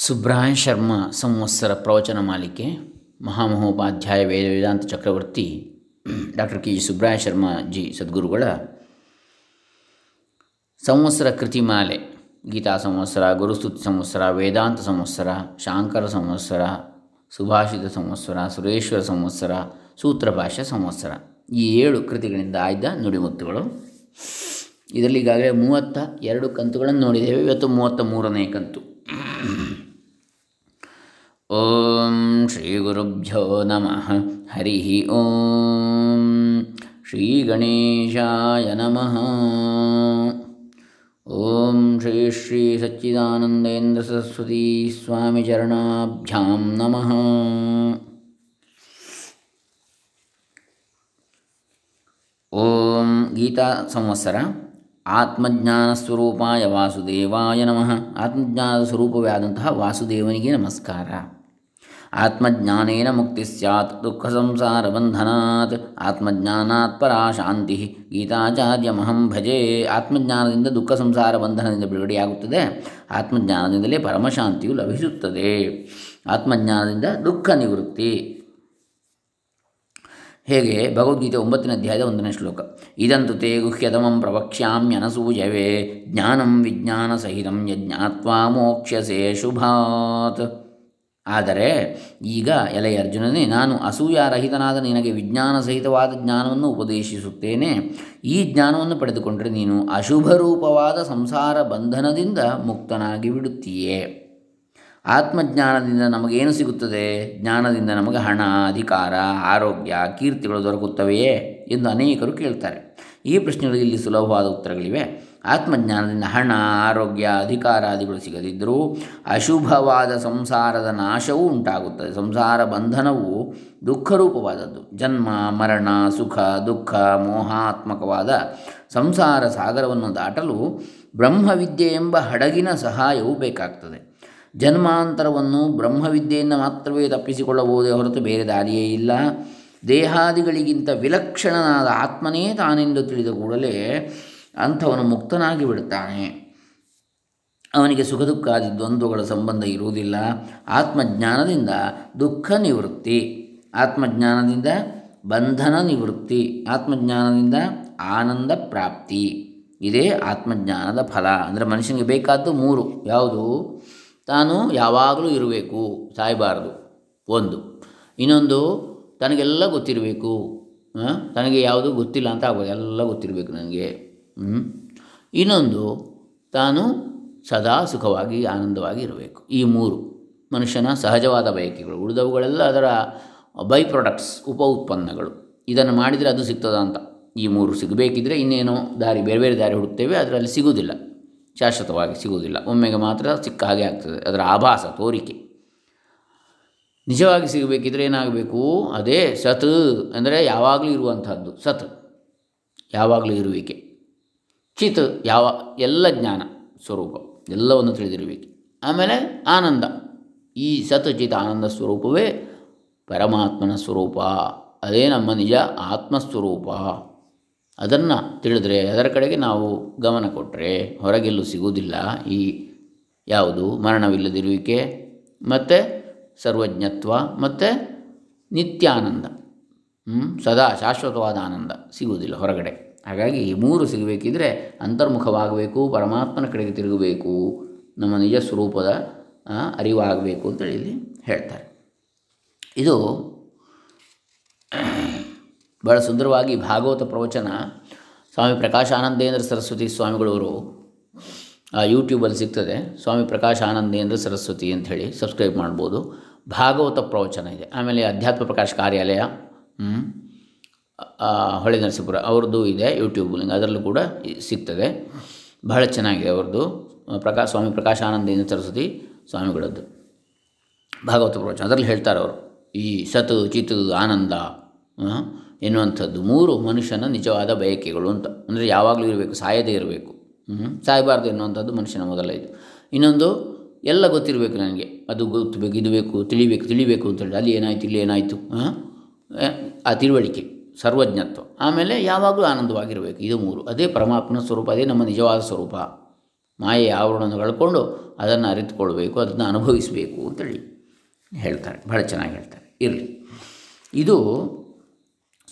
ಸುಬ್ರಾಯ ಶರ್ಮ ಸಂವತ್ಸರ ಪ್ರವಚನ ಮಾಲಿಕೆ, ಮಹಾಮಹೋಪಾಧ್ಯಾಯ ವೇದ ವೇದಾಂತ ಚಕ್ರವರ್ತಿ doctor K. G. Subraya Sharma ji ಸದ್ಗುರುಗಳ ಸಂವತ್ಸರ ಕೃತಿಮಾಲೆ ಗೀತಾ ಸಂವತ್ಸರ, ಗುರುಸ್ತುತಿ ಸಂವತ್ಸರ, ವೇದಾಂತ ಸಂವತ್ಸರ, ಶಾಂಕರ ಸಂವತ್ಸರ, ಸುಭಾಷಿತ ಸಂವತ್ಸರ, ಸುರೇಶ್ವರ ಸಂವತ್ಸರ, ಸೂತ್ರಭಾಷ್ಯ ಸಂವತ್ಸರ. ಈ ಏಳು ಕೃತಿಗಳಿಂದ ಆಯ್ದ ನುಡಿಮುತ್ತುಗಳು. ಇದರಲ್ಲಿ ಈಗಾಗಲೇ ಮೂವತ್ತ ಎರಡು ಕಂತುಗಳನ್ನು ನೋಡಿದ್ದೇವೆ. ಇವತ್ತು ಮೂವತ್ತ ಮೂರನೇ ಕಂತು. ಓಂ ಶ್ರೀ ಗುರುಭ್ಯೋ ನಮಃ ಹರಿ ಓಂ ಶ್ರೀ ಗಣೇಶಾಯ ನಮಃ ಓಂ ಶ್ರೀ ಶ್ರೀ ಸಚ್ಚಿದಾನಂದೇಂದ್ರ ಸರಸ್ವತಿ ಸ್ವಾಮಿ ಚರಣಾಭ್ಯಾಂ ನಮಃ ಓಂ ಗೀತಾ ಸಂವತ್ಸರ ಆತ್ಮಜ್ಞಾನ ಸ್ವರೂಪಾಯ ವಾಸುದೇವಾಯ ನಮಃ ಆತ್ಮಜ್ಞಾನದ ಸ್ವರೂಪವೇ ಆದಂತಹ ವಾಸುದೇವನಿಗೆ ನಮಸ್ಕಾರ ಆತ್ಮಜ್ಞಾನೇನ ಮುಕ್ತಿ ಸ್ಯಾತ್ ದುಃಖ ಸಂಸಾರ ಬಂಧನಾತ್ ಆತ್ಮಜ್ಞಾನಾತ್ ಪರಾ ಶಾಂತಿ ಗೀತಾಚಾರ್ಯಮಹಂ ಭಜೆ. ಆತ್ಮಜ್ಞಾನದಿಂದ ದುಃಖ ಸಂಸಾರ ಬಂಧನದಿಂದ ಬಿಡುಗಡೆಯಾಗುತ್ತದೆ. ಆತ್ಮಜ್ಞಾನದಿಂದಲೇ ಪರಮಶಾಂತಿಯು ಲಭಿಸುತ್ತದೆ. ಆತ್ಮಜ್ಞಾನದಿಂದ ದುಃಖ ನಿವೃತ್ತಿ. ಹೇಗೆ? ಭಗವದ್ಗೀತೆ ಒಂಬತ್ತನೇ ಅಧ್ಯಾಯದ ಒಂದನೇ ಶ್ಲೋಕ. ಇದಂತು ತೇ ಗುಹ್ಯತಮಂ ಪ್ರವಕ್ಷ್ಯಾಮ್ಯನಸೂಯವೇ ಜ್ಞಾನಂ ವಿಜ್ಞಾನ ಸಹಿತಂ ಯಜ್ಞಾತ್ವಾ ಮೋಕ್ಷ್ಯಸೆ ಶುಭಾತ್. ಆದರೆ ಈಗ ಎಲೆ ಅರ್ಜುನನೇ, ನಾನು ಅಸೂಯಾರಹಿತನಾದ ನಿನಗೆ ವಿಜ್ಞಾನ ಸಹಿತವಾದ ಜ್ಞಾನವನ್ನು ಉಪದೇಶಿಸುತ್ತೇನೆ. ಈ ಜ್ಞಾನವನ್ನು ಪಡೆದುಕೊಂಡರೆ ನೀನು ಅಶುಭರೂಪವಾದ ಸಂಸಾರ ಬಂಧನದಿಂದ ಮುಕ್ತನಾಗಿ ಬಿಡುತ್ತೀಯೇ. ಆತ್ಮಜ್ಞಾನದಿಂದ ನಮಗೇನು ಸಿಗುತ್ತದೆ? ಜ್ಞಾನದಿಂದ ನಮಗೆ ಹಣ, ಅಧಿಕಾರ, ಆರೋಗ್ಯ, ಕೀರ್ತಿಗಳು ದೊರಕುತ್ತವೆಯೇ ಎಂದು ಅನೇಕರು ಕೇಳ್ತಾರೆ. ಈ ಪ್ರಶ್ನೆಗಳಿಗೆ ಇಲ್ಲಿ ಸುಲಭವಾದ ಉತ್ತರಗಳಿವೆ. ಆತ್ಮಜ್ಞಾನದಿಂದ ಹಣ, ಆರೋಗ್ಯ, ಅಧಿಕಾರಾದಿಗಳು ಸಿಗದಿದ್ದರೂ ಅಶುಭವಾದ ಸಂಸಾರದ ನಾಶವೂ ಉಂಟಾಗುತ್ತದೆ. ಸಂಸಾರ ಬಂಧನವು ದುಃಖರೂಪವಾದದ್ದು. ಜನ್ಮ, ಮರಣ, ಸುಖ, ದುಃಖ, ಮೋಹಾತ್ಮಕವಾದ ಸಂಸಾರ ಸಾಗರವನ್ನು ದಾಟಲು ಬ್ರಹ್ಮವಿದ್ಯೆ ಎಂಬ ಹಡಗಿನ ಸಹಾಯವು ಬೇಕಾಗ್ತದೆ. ಜನ್ಮಾಂತರವನ್ನು ಬ್ರಹ್ಮವಿದ್ಯೆಯಿಂದ ಮಾತ್ರವೇ ತಪ್ಪಿಸಿಕೊಳ್ಳಬಹುದೇ ಹೊರತು ಬೇರೆ ದಾರಿಯೇ ಇಲ್ಲ. ದೇಹಾದಿಗಳಿಗಿಂತ ವಿಲಕ್ಷಣನಾದ ಆತ್ಮನೇ ತಾನೆಂದು ತಿಳಿದ ಕೂಡಲೇ ಅಂಥವನು ಮುಕ್ತನಾಗಿ ಬಿಡುತ್ತಾನೆ. ಅವನಿಗೆ ಸುಖ ದುಃಖಾದಿ ದ್ವಂದ್ವಗಳ ಸಂಬಂಧ ಇರುವುದಿಲ್ಲ. ಆತ್ಮಜ್ಞಾನದಿಂದ ದುಃಖ ನಿವೃತ್ತಿ. ಆತ್ಮಜ್ಞಾನದಿಂದ ಬಂಧನ ನಿವೃತ್ತಿ. ಆತ್ಮಜ್ಞಾನದಿಂದ ಆನಂದ ಪ್ರಾಪ್ತಿ. ಇದೇ ಆತ್ಮಜ್ಞಾನದ ಫಲ. ಅಂದರೆ ಮನುಷ್ಯನಿಗೆ ಬೇಕಾದ್ದು ಮೂರು. ಯಾವುದು? ತಾನು ಯಾವಾಗಲೂ ಇರಬೇಕು. ಸಾಯಬಾರದು. ಒಂದು. ಇನ್ನೊಂದು, ತನಗೆಲ್ಲ ಗೊತ್ತಿರಬೇಕು. ತನಗೆ ಯಾವುದು ಗೊತ್ತಿಲ್ಲ ಅಂತ ಆಗ್ಬೋದು. ಎಲ್ಲ ಗೊತ್ತಿರಬೇಕು ನನಗೆ. ಇನ್ನೊಂದು, ತಾನು ಸದಾ ಸುಖವಾಗಿ ಆನಂದವಾಗಿ ಇರಬೇಕು. ಈ ಮೂರು, ಮನುಷ್ಯನ ಸಹಜವಾದ ಬಯಕೆಗಳು, ಉಳಿದವುಗಳೆಲ್ಲ ಅದರ ಬೈ ಪ್ರಾಡಕ್ಟ್ಸ್ ಉಪ ಉತ್ಪನ್ನಗಳು ಇದನ್ನು ಮಾಡಿದರೆ ಅದು ಸಿಗ್ತದ ಅಂತ. ಈ ಮೂರು ಸಿಗಬೇಕಿದ್ರೆ ಇನ್ನೇನೋ ದಾರಿ, ಬೇರೆ ಬೇರೆ ದಾರಿ ಹುಡುಕ್ತೇವೆ, ಅದರಲ್ಲಿ ಸಿಗುವುದಿಲ್ಲ. ಶಾಶ್ವತವಾಗಿ ಸಿಗುವುದಿಲ್ಲ. ಒಮ್ಮೆಗೆ ಮಾತ್ರ ಸಿಕ್ಕ ಹಾಗೆ ಆಗ್ತದೆ. ಅದರ ಆಭಾಸ, ತೋರಿಕೆ. ನಿಜವಾಗಿ ಸಿಗಬೇಕಿದ್ರೆ ಏನಾಗಬೇಕು? ಅದೇ ಸತ್, ಅಂದರೆ ಯಾವಾಗಲೂ ಇರುವಂಥದ್ದು ಸತ್, ಯಾವಾಗಲೂ ಇರುವಿಕೆ. ಚಿತ್ ಯಾವ, ಎಲ್ಲ ಜ್ಞಾನ ಸ್ವರೂಪ, ಎಲ್ಲವನ್ನು ತಿಳಿದಿರಬೇಕು ಆಮೇಲೆ ಆನಂದ. ಈ ಸತ್ ಚಿತ್ ಆನಂದ ಸ್ವರೂಪವೇ ಪರಮಾತ್ಮನ ಸ್ವರೂಪ. ಅದೇ ನಮ್ಮ ನಿಜ ಆತ್ಮಸ್ವರೂಪ. ಅದನ್ನು ತಿಳಿದ್ರೆ ಅದರ ಕಡೆಗೆ ನಾವು ಗಮನ ಕೊಟ್ಟರೆ ಹೊರಗೆಲ್ಲೂ ಸಿಗುವುದಿಲ್ಲ. ಈ ಯಾವುದು? ಮರಣವಿಲ್ಲದಿರುವಿಕೆ, ಮತ್ತು ಸರ್ವಜ್ಞತ್ವ, ಮತ್ತು ನಿತ್ಯಾನಂದ. ಸದಾ ಶಾಶ್ವತವಾದ ಆನಂದ ಸಿಗುವುದಿಲ್ಲ ಹೊರಗಡೆ. ಹಾಗಾಗಿ ಈ ಮೂರು ಸಿಗಬೇಕಿದ್ರೆ ಅಂತರ್ಮುಖವಾಗಬೇಕು, ಪರಮಾತ್ಮನ ಕಡೆಗೆ ತಿರುಗಬೇಕು, ನಮ್ಮ ನಿಜ ಸ್ವರೂಪದ ಅರಿವಾಗಬೇಕು ಅಂತೇಳಿ ಇಲ್ಲಿ ಹೇಳ್ತಾರೆ. ಇದು ಬಹಳ ಸುಂದರವಾಗಿ ಭಾಗವತ ಪ್ರವಚನ ಸ್ವಾಮಿ ಪ್ರಕಾಶಾನಂದೇಂದ್ರ ಸರಸ್ವತಿ ಸ್ವಾಮಿಗಳವರು ಯೂಟ್ಯೂಬಲ್ಲಿ ಸಿಗ್ತದೆ. ಸ್ವಾಮಿ ಪ್ರಕಾಶ ಆನಂದೇಂದ್ರ ಸರಸ್ವತಿ ಅಂಥೇಳಿ ಸಬ್ಸ್ಕ್ರೈಬ್ ಮಾಡ್ಬೋದು. ಭಾಗವತ ಪ್ರವಚನ ಇದೆ. ಆಮೇಲೆ ಅಧ್ಯಾತ್ಮ ಪ್ರಕಾಶ ಕಾರ್ಯಾಲಯ ಹೊಳೆ ನರಸೀಪುರ ಅವ್ರದ್ದು ಇದೆ ಯೂಟ್ಯೂಬ್ ಲಿಂಕ್ ಅದರಲ್ಲೂ ಕೂಡ ಸಿಗ್ತದೆ. ಬಹಳ ಚೆನ್ನಾಗಿದೆ ಅವ್ರದ್ದು. ಪ್ರಕಾಶ್ ಸ್ವಾಮಿ ಪ್ರಕಾಶಾನಂದೇಂದ್ರ ಸರಸ್ವತಿ ಸ್ವಾಮಿಗಳದ್ದು. ಭಾಗವತ ಪ್ರವಚನ. ಅದರಲ್ಲಿ ಹೇಳ್ತಾರೆ ಅವರು, ಈ ಸತ್ ಚಿತ್ ಆನಂದ ಎನ್ನುವಂಥದ್ದು ಮೂರು ಮನುಷ್ಯನ ನಿಜವಾದ ಬಯಕೆಗಳು ಅಂತ. ಅಂದರೆ ಯಾವಾಗಲೂ ಇರಬೇಕು, ಸಾಯದೇ ಇರಬೇಕು. ಸಾಯಬಾರ್ದು ಎನ್ನುವಂಥದ್ದು ಮನುಷ್ಯನ ಮೊದಲ ಇದು. ಇನ್ನೊಂದು, ಎಲ್ಲ ಗೊತ್ತಿರಬೇಕು ನನಗೆ. ಅದು ಗೊತ್ತು ಬೇಕು, ಇದು ಬೇಕು, ತಿಳಿಬೇಕು ತಿಳಿಬೇಕು ಅಂತೇಳಿ ಅಲ್ಲಿ ಏನಾಯಿತು, ಇಲ್ಲಿ ಏನಾಯಿತು ಆ ತಿಳುವಳಿಕೆ. ಸರ್ವಜ್ಞತ್ವ. ಆಮೇಲೆ ಯಾವಾಗಲೂ ಆನಂದವಾಗಿರಬೇಕು. ಇದು ಮೂರು. ಅದೇ ಪರಮಾತ್ಮನ ಸ್ವರೂಪ, ಅದೇ ನಮ್ಮ ನಿಜವಾದ ಸ್ವರೂಪ. ಮಾಯೆ ಆವರಣವನ್ನು ಕಳ್ಕೊಂಡು ಅದನ್ನು ಅರಿತುಕೊಳ್ಬೇಕು, ಅದನ್ನು ಅನುಭವಿಸಬೇಕು ಅಂತೇಳಿ ಹೇಳ್ತಾರೆ. ಭಾಳ ಚೆನ್ನಾಗಿ ಹೇಳ್ತಾರೆ. ಇರಲಿ. ಇದು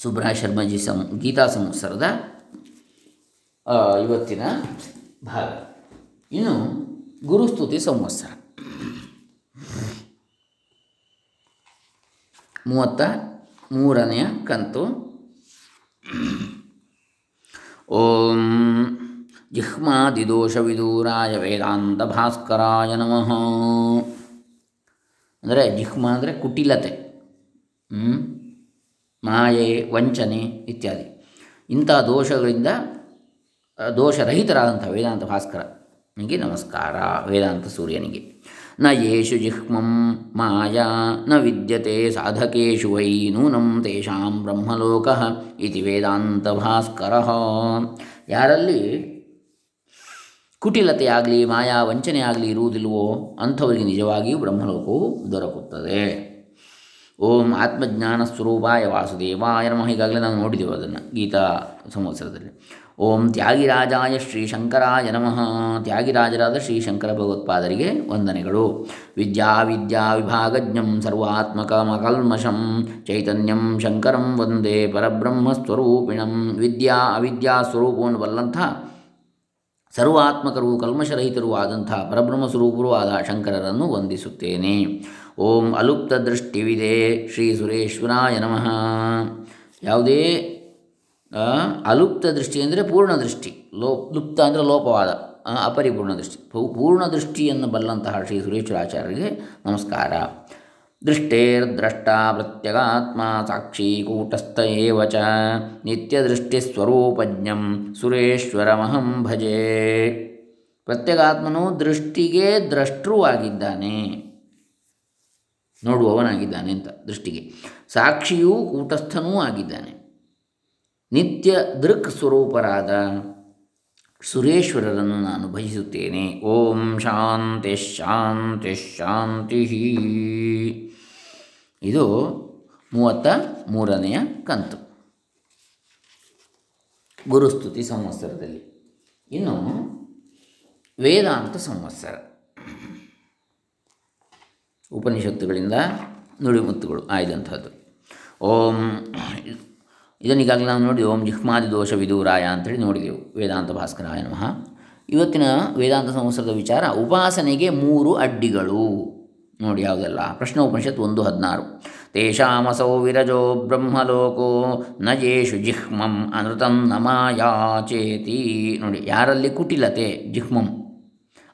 ಸುಬ್ರಹ ಶರ್ಮಾಜಿ ಸಂ, ಗೀತಾ ಸಂವತ್ಸರದ ಇವತ್ತಿನ ಭಾಗ. ಇನ್ನು ಗುರುಸ್ತುತಿ ಸಂವತ್ಸರ. ಮೂವತ್ತ ಮೂರನೆಯ ಕಂತು. ಓಂ ಜಿಹ್ಮಾದಿದೋಷವಿದೂರಾಯ ವೇದಾಂತ ಭಾಸ್ಕರಾಯ ನಮಃ. ಅಂದರೆ ಜಿಹ್ಮ ಅಂದರೆ ಕುಟಿಲತೆ ಮಾಯೆ, ವಂಚನೆ ಇತ್ಯಾದಿ. ಇಂಥ ದೋಷಗಳಿಂದ, ದೋಷರಹಿತರಾದಂಥ ವೇದಾಂತ ಭಾಸ್ಕರ ನಿಮಗೆ ನಮಸ್ಕಾರ, ವೇದಾಂತ ಸೂರ್ಯನಿಗೆ. ನ ಯೇಷು ಜಿಹ್ಮಂ ಮಾಯಾ ನ ವಿದ್ಯತೆ ಸಾಧಕೇಶು ವೈ ನೂನಂ ತೇಷಾಂ ಬ್ರಹ್ಮಲೋಕ ಇತಿ ವೇದಾಂತ ಭಾಸ್ಕರ. ಯಾರಲ್ಲಿ ಕುಟಿಲತೆಯಾಗಲಿ ಮಾಯಾ ವಂಚನೆ ಆಗಲಿ ಇರುವುದಿಲ್ವೋ ಅಂಥವರಿಗೆ ನಿಜವಾಗಿಯೂ ಬ್ರಹ್ಮಲೋಕವು ದೊರಕುತ್ತದೆ. ಓಂ ಆತ್ಮಜ್ಞಾನ ಸ್ವರೂಪಾಯ ವಾಸುದೇವಾಯ ನಮಃ. ಈಗಾಗಲೇ ನಾವು ನೋಡಿದೆವು ಅದನ್ನು ಗೀತಾ ಸಂವತ್ಸರದಲ್ಲಿ. ಓಂ ತ್ಯಾಗಿರಾಜಾಯ ಶ್ರೀ ಶಂಕರಾಯ ನಮಃ. ತ್ಯಾಗಿರಾಜರಾದ ಶ್ರೀ ಶಂಕರ ಭಗವತ್ಪಾದರಿಗೆ ವಂದನೆಗಳು. ವಿದ್ಯಾ ವಿದ್ಯಾ ವಿಭಾಗಜ್ಞಂ ಸರ್ವಾತ್ಮಕಮಕಲ್ಮಷಂ ಚೈತನ್ಯಂ ಶಂಕರಂ ವಂದೇ ಪರಬ್ರಹ್ಮ ಸ್ವರೂಪಿಣಂ. ವಿದ್ಯಾ ಅವಿದ್ಯಾ ಸ್ವರೂಪವನ್ನು ಬಲ್ಲಂಥ ಸರ್ವಾತ್ಮಕರು ಕಲ್ಮಶರಹಿತರೂ ಆದಂಥ ಪರಬ್ರಹ್ಮ ಸ್ವರೂಪರೂ ಆದ ಶಂಕರರನ್ನು ವಂದಿಸುತ್ತೇನೆ. ಓಂ ಅಲುಪ್ತ ದೃಷ್ಟಿವಿದೆ ಶ್ರೀ ಸುರೇಶ್ವರಾಯ ನಮಃ. ಯಾವುದೇ ಅಲುಪ್ತ ದೃಷ್ಟಿ ಅಂದರೆ ಪೂರ್ಣ ದೃಷ್ಟಿ ಲೋ, ಲುಪ್ತ ಅಂದರೆ ಲೋಪವಾದ ಅಪರಿಪೂರ್ಣ ದೃಷ್ಟಿ ಪೂರ್ಣ ದೃಷ್ಟಿಯನ್ನು ಬಲ್ಲಂತಹ ಶ್ರೀ ಸುರೇಶ್ವರಾಚಾರ್ಯರಿಗೆ ನಮಸ್ಕಾರ. ದೃಷ್ಟೇರ್ದ್ರಷ್ಟ ಪ್ರತ್ಯಗಾತ್ಮ ಸಾಕ್ಷಿ ಕೂಟಸ್ಥ ಚ ನಿತ್ಯದೃಷ್ಟಿಸ್ವರೂಪಜ್ಞಂ ಸುರೇಶ್ವರಮಹಂ ಭಜೆ. ಪ್ರತ್ಯಗಾತ್ಮನು ದೃಷ್ಟಿಗೆ ದ್ರಷ್ಟೃ ಆಗಿದ್ದಾನೆ ನೋಡುವವನಾಗಿದ್ದಾನೆ ಅಂತ ದೃಷ್ಟಿಗೆ. ಸಾಕ್ಷಿಯೂ ಕೂಟಸ್ಥನೂ ಆಗಿದ್ದಾನೆ. ನಿತ್ಯ ದೃಕ್ ಸ್ವರೂಪರಾದ ಸುರೇಶ್ವರರನ್ನು ನಾನು ಭಜಿಸುತ್ತೇನೆ. ಓಂ ಶಾಂತಿ ಶಾಂತಿ ಶಾಂತಿ. ಇದು ಮೂವತ್ತ ಮೂರನೆಯ ಕಂತು. ಗುರುಸ್ತುತಿ ಸಂವತ್ಸರದಲ್ಲಿ. ಇನ್ನು ವೇದಾಂತ ಸಂವತ್ಸರ. ಉಪನಿಷತ್ತುಗಳಿಂದ ನುಡಿಮುತ್ತುಗಳು ಆಯ್ದಂಥದ್ದು. ಓಂ ಇದನ್ನೀಗಾಗಲೇ ನಾವು ನೋಡಿ, ಓಂ ಜಿಹ್ಮಾದಿ ದೋಷ ವಿದೂರಾಯ ಅಂತೇಳಿ ನೋಡಿದೆವು, ವೇದಾಂತ ಭಾಸ್ಕರಾಯ ನಮಃ. ಇವತ್ತಿನ ವೇದಾಂತ ಸಂವತ್ಸರದ ವಿಚಾರ, ಉಪಾಸನೆಗೆ ಮೂರು ಅಡ್ಡಿಗಳು. ನೋಡಿ ಯಾವುದೆಲ್ಲ? ಪ್ರಶ್ನ ಉಪನಿಷತ್ ಒಂದು ಹದಿನಾರು. ತೇಷಾಮಸೌ ವಿರಜೋ ಬ್ರಹ್ಮಲೋಕೋ ನ ಯೇಷು ಜಿಹ್ಮಂ ಅನೃತಂ ನಮಾಯಾಚೇತಿ. ಮಾಯಾಚೇತಿ ನೋಡಿ, ಯಾರಲ್ಲಿ ಕುಟಿಲತೆ, ಜಿಹ್ಮಂ,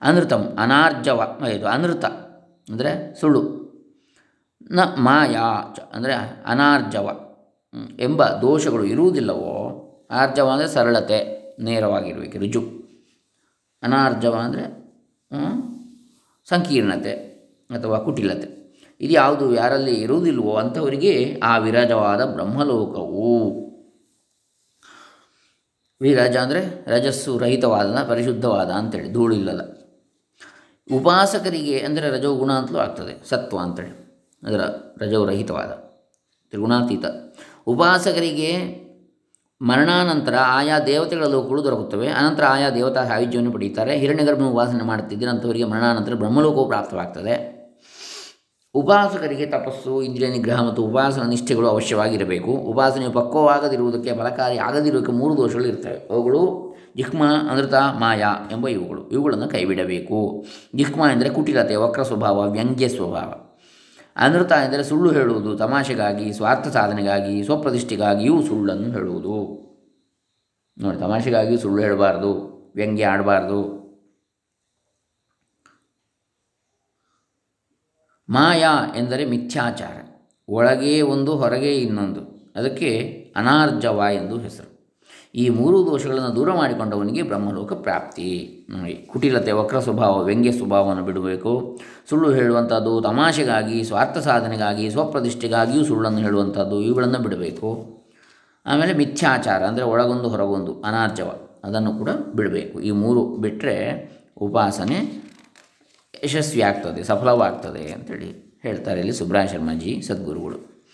ಅನೃತಂ, ಅನಾರ್ಜವ, ಇದು ಅನೃತ. ಅಂದರೆ ಸುಳ್ಳು. ನ ಮಾಯಾ ಚ ಅಂದರೆ ಅನಾರ್ಜವ ಎಂಬ ದೋಷಗಳು ಇರುವುದಿಲ್ಲವೋ, ಆರ್ಜವ ಅಂದರೆ ಸರಳತೆ ನೇರವಾಗಿರಬೇಕು ರುಜು. ಅನಾರ್ಜವ ಅಂದರೆ ಸಂಕೀರ್ಣತೆ ಅಥವಾ ಕುಟಿಲತೆ. ಇದು ಯಾವುದು, ಯಾರಲ್ಲಿ ಇರುವುದಿಲ್ವೋ ಅಂಥವರಿಗೆ ಆ ವಿರಜವಾದ ಬ್ರಹ್ಮಲೋಕವು. ವಿರಜ ಅಂದರೆ ರಜಸ್ಸು ರಹಿತವಾದ ಪರಿಶುದ್ಧವಾದ ಅಂತೇಳಿ, ಧೂಳಿಲ್ಲದ. ಉಪಾಸಕರಿಗೆ ಅಂದರೆ ರಜೋಗುಣ ಅಂತಲೂ ಆಗ್ತದೆ, ಸತ್ವ ಅಂತೇಳಿ. ಅದರ ರಜೋರಹಿತವಾದ, ತ್ರಿಗುಣಾತೀತ. ಉಪಾಸಕರಿಗೆ ಮರಣಾನಂತರ ಆಯಾ ದೇವತೆಗಳ ಲೋಕಗಳು ದೊರಕುತ್ತವೆ. ಅನಂತರ ಆಯಾ ದೇವತಾ ಸಾಯುಜ್ಯವನ್ನು ಪಡೆಯುತ್ತಾರೆ. ಹಿರಣ್ಯಗರ್ಭ ಉಪಾಸನೆ ಮಾಡುತ್ತಿದ್ದರಂಥವರಿಗೆ ಮರಣಾನಂತರ ಬ್ರಹ್ಮಲೋಕವು ಪ್ರಾಪ್ತವಾಗ್ತದೆ. ಉಪಾಸಕರಿಗೆ ತಪಸ್ಸು, ಇಂದ್ರಿಯ ನಿಗ್ರಹ ಮತ್ತು ಉಪಾಸನ ನಿಷ್ಠೆಗಳು ಅವಶ್ಯವಾಗಿರಬೇಕು. ಉಪಾಸನೆಯು ಪಕ್ವವಾಗದಿರುವುದಕ್ಕೆ ಫಲಕಾರಿ ಆಗದಿರುವುದಕ್ಕೆ ಮೂರು ದೋಷಗಳು ಇರ್ತವೆ. ಅವುಗಳು ಜಿಹ್ಮ ಅನೃತ ಮಾಯಾ ಎಂಬ ಇವುಗಳು. ಇವುಗಳನ್ನು ಕೈಬಿಡಬೇಕು. ಜಿಹ್ಮ ಎಂದರೆ ಕುಟಿಲತೆ, ವಕ್ರ ಸ್ವಭಾವ, ವ್ಯಂಗ್ಯ ಸ್ವಭಾವ. ಅನೃತ ಎಂದರೆ ಸುಳ್ಳು ಹೇಳುವುದು, ತಮಾಷೆಗಾಗಿ, ಸ್ವಾರ್ಥ ಸಾಧನೆಗಾಗಿ ಸ್ವಪ್ರತಿಷ್ಠೆಗಾಗಿಯೂ ಸುಳ್ಳನ್ನು ಹೇಳುವುದು. ನೋಡಿ ತಮಾಷೆಗಾಗಿಯೂ ಸುಳ್ಳು ಹೇಳಬಾರ್ದು, ವ್ಯಂಗ್ಯ ಆಡಬಾರ್ದು. ಮಾಯಾ ಎಂದರೆ ಮಿಥ್ಯಾಚಾರ. ಒಳಗೆ ಒಂದು, ಹೊರಗೆ ಇನ್ನೊಂದು. ಅದಕ್ಕೆ ಅನಾರ್ಜವ ಎಂದು ಹೆಸರು. ಈ ಮೂರು ದೋಷಗಳನ್ನು ದೂರ ಮಾಡಿಕೊಂಡವನಿಗೆ ಬ್ರಹ್ಮಲೋಕ ಪ್ರಾಪ್ತಿ. ಕುಟಿಲತೆ ವಕ್ರ ಸ್ವಭಾವ ವ್ಯಂಗ್ಯ ಸ್ವಭಾವವನ್ನು ಬಿಡಬೇಕು. ಸುಳ್ಳು ಹೇಳುವಂಥದ್ದು, ತಮಾಷೆಗಾಗಿ, ಸ್ವಾರ್ಥ ಸಾಧನೆಗಾಗಿ, ಸ್ವಪ್ರತಿಷ್ಠೆಗಾಗಿಯೂ ಸುಳ್ಳನ್ನು ಹೇಳುವಂಥದ್ದು, ಇವುಗಳನ್ನು ಬಿಡಬೇಕು. ಆಮೇಲೆ ಮಿಥ್ಯಾಚಾರ, ಅಂದರೆ ಒಳಗೊಂದು ಹೊರಗೊಂದು, ಅನಾರ್ಜವ, ಅದನ್ನು ಕೂಡ ಬಿಡಬೇಕು. ಈ ಮೂರು ಬಿಟ್ಟರೆ ಉಪಾಸನೆ ಯಶಸ್ವಿ ಆಗ್ತದೆ ಸಫಲವಾಗ್ತದೆ ಅಂತೇಳಿ ಹೇಳ್ತಾರೆ ಇಲ್ಲಿ ಸುಬ್ರಹ ಶರ್ಮಾಜಿ, ಸದ್ಗುರುಗಳು.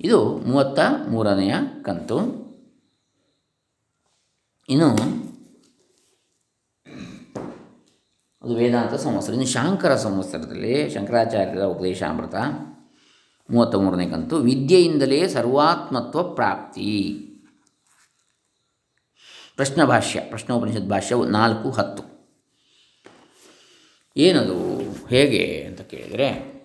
ಇದು ಮೂವತ್ತ ಮೂರನೆಯ ಕಂತು. ಇನ್ನು ಅದು ವೇದಾಂತ ಸಂವತ್ಸರ. ಇನ್ನು ಶಾಂಕರ ಸಂವತ್ಸರದಲ್ಲಿ ಶಂಕರಾಚಾರ್ಯರ ಉಪದೇಶಾಮೃತ ಮೂವತ್ತ ಮೂರನೇ ಕಂತು, ವಿದ್ಯೆಯಿಂದಲೇ ಸರ್ವಾತ್ಮತ್ವ ಪ್ರಾಪ್ತಿ. ಪ್ರಶ್ನ ಭಾಷ್ಯ ಪ್ರಶ್ನೋಪನಿಷತ್ ಭಾಷ್ಯ ನಾಲ್ಕು ಹತ್ತು. ಏನದು, ಹೇಗೆ ಅಂತ ಕೇಳಿದರೆ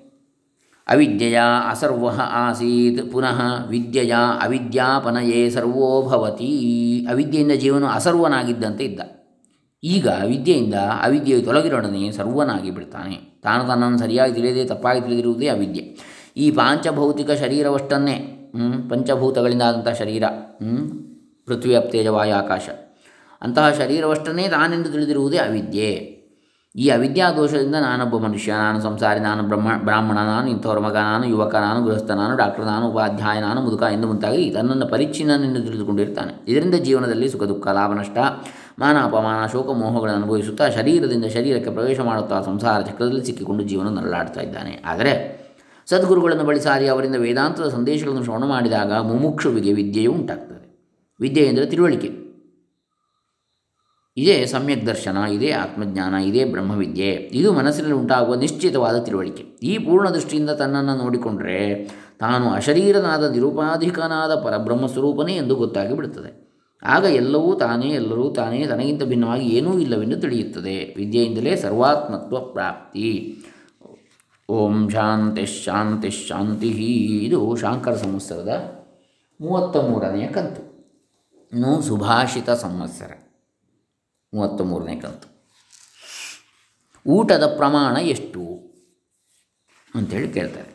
ಅವಿದ್ಯೆಯ ಅಸರ್ವ ಆಸೀತ್ ಪುನಃ ವಿದ್ಯೆಯ ಅವಿದ್ಯಾಪನಯೇ ಸರ್ವೋ ಭವತಿ ಅವಿದ್ಯೆಯಿಂದ ಜೀವನ ಅಸರ್ವನಾಗಿದ್ದಂತೆ ಇದ್ದ. ಈಗ ವಿದ್ಯೆಯಿಂದ ಅವಿದ್ಯೆಯು ತೊಲಗಿರೊಡನೆ ಸರ್ವನಾಗಿ ಬಿಡ್ತಾನೆ. ತಾನು ತನ್ನನ್ನು ಸರಿಯಾಗಿ ತಿಳಿಯದೆ ತಪ್ಪಾಗಿ ತಿಳಿದಿರುವುದೇ ಅವಿದ್ಯೆ. ಈ ಪಾಂಚಭೌತಿಕ ಶರೀರವಷ್ಟನ್ನೇ ಪಂಚಭೂತಗಳಿಂದ ಆದಂಥ ಶರೀರ ಪೃಥ್ವಿ ಅಪ್ತೇಜ ವಾಯು ಆಕಾಶ ಅಂತಹ ಶರೀರವಷ್ಟನ್ನೇ ತಾನೆಂದು ತಿಳಿದಿರುವುದೇ ಅವಿದ್ಯೆ. ಈ ಅವಿದ್ಯಾ ದೋಷದಿಂದ ನಾನೊಬ್ಬ ಮನುಷ್ಯ, ನಾನು ಸಂಸಾರಿ, ನಾನು ಬ್ರಹ್ಮ, ಬ್ರಾಹ್ಮಣ, ನಾನು ಇಂಥವ್ರ ಮಗ, ನಾನು ಯುವಕ, ನಾನು ಗೃಹಸ್ಥ, ನಾನು ಡಾಕ್ಟರ್, ನಾನು ಉಪಾಧ್ಯಾಯ, ನಾನು ಮುದುಕ ಎಂದು ಮುಂತಾಗಿ ತನ್ನನ್ನು ಪರಿಚ್ಛಿನ್ನನೆಂದು ತಿಳಿದುಕೊಂಡಿರ್ತಾನೆ. ಇದರಿಂದ ಜೀವನದಲ್ಲಿ ಸುಖ, ದುಃಖ, ಲಾಭ, ನಷ್ಟ, ಮಾನ, ಅಪಮಾನ, ಶೋಕ, ಮೋಹಗಳನ್ನು ಅನುಭವಿಸುತ್ತಾ ಶರೀರದಿಂದ ಶರೀರಕ್ಕೆ ಪ್ರವೇಶ ಮಾಡುತ್ತಾ ಸಂಸಾರ ಚಕ್ರದಲ್ಲಿ ಸಿಕ್ಕಿಕೊಂಡು ಜೀವನ ನರಳಾಡ್ತಾ ಇದ್ದಾನೆ. ಆದರೆ ಸದ್ಗುರುಗಳನ್ನು ಬಳಿ ಸಾರಿ ಅವರಿಂದ ವೇದಾಂತದ ಸಂದೇಶಗಳನ್ನು ಶ್ರವಣ ಮಾಡಿದಾಗ ಮುಮುಕ್ಷುವಿಗೆ ವಿದ್ಯೆಯು ಉಂಟಾಗ್ತದೆ. ವಿದ್ಯೆ ಎಂದರೆ ತಿಳುವಳಿಕೆ. ಇದೇ ಸಮ್ಯಕ್ ದರ್ಶನ, ಇದೇ ಆತ್ಮಜ್ಞಾನ, ಇದೇ ಬ್ರಹ್ಮವಿದ್ಯೆ. ಇದು ಮನಸ್ಸಿನಲ್ಲಿ ಉಂಟಾಗುವ ನಿಶ್ಚಿತವಾದ ತಿಳುವಳಿಕೆ. ಈ ಪೂರ್ಣ ದೃಷ್ಟಿಯಿಂದ ತನ್ನನ್ನು ನೋಡಿಕೊಂಡರೆ ತಾನು ಅಶರೀರನಾದ ನಿರುಪಾಧಿಕನಾದ ಪರಬ್ರಹ್ಮ ಸ್ವರೂಪನೇ ಎಂದು ಗೊತ್ತಾಗಿ ಬಿಡುತ್ತದೆ. ಆಗ ಎಲ್ಲವೂ ತಾನೇ, ಎಲ್ಲರೂ ತಾನೇ ತನಗಿಂತ ಭಿನ್ನವಾಗಿ ಏನೂ ಇಲ್ಲವೆಂದು ತಿಳಿಯುತ್ತದೆ. ವಿದ್ಯೆಯಿಂದಲೇ ಸರ್ವಾತ್ಮತ್ವ ಪ್ರಾಪ್ತಿ. ಓಂ ಶಾಂತಿ ಶಾಂತಿ ಶಾಂತಿ. ಇದು ಶಾಂಕರ ಸಂವತ್ಸರದ ಮೂವತ್ತ ಮೂರನೆಯ ಕಂತು. ಇನ್ನು ಸುಭಾಷಿತ ಸಂವತ್ಸರ. ಮೂವತ್ತ ಮೂರನೇ ಕಂತು ಊಟದ ಪ್ರಮಾಣ ಎಷ್ಟು? ಅಂಥೇಳಿ ಕೇಳ್ತಾರೆ.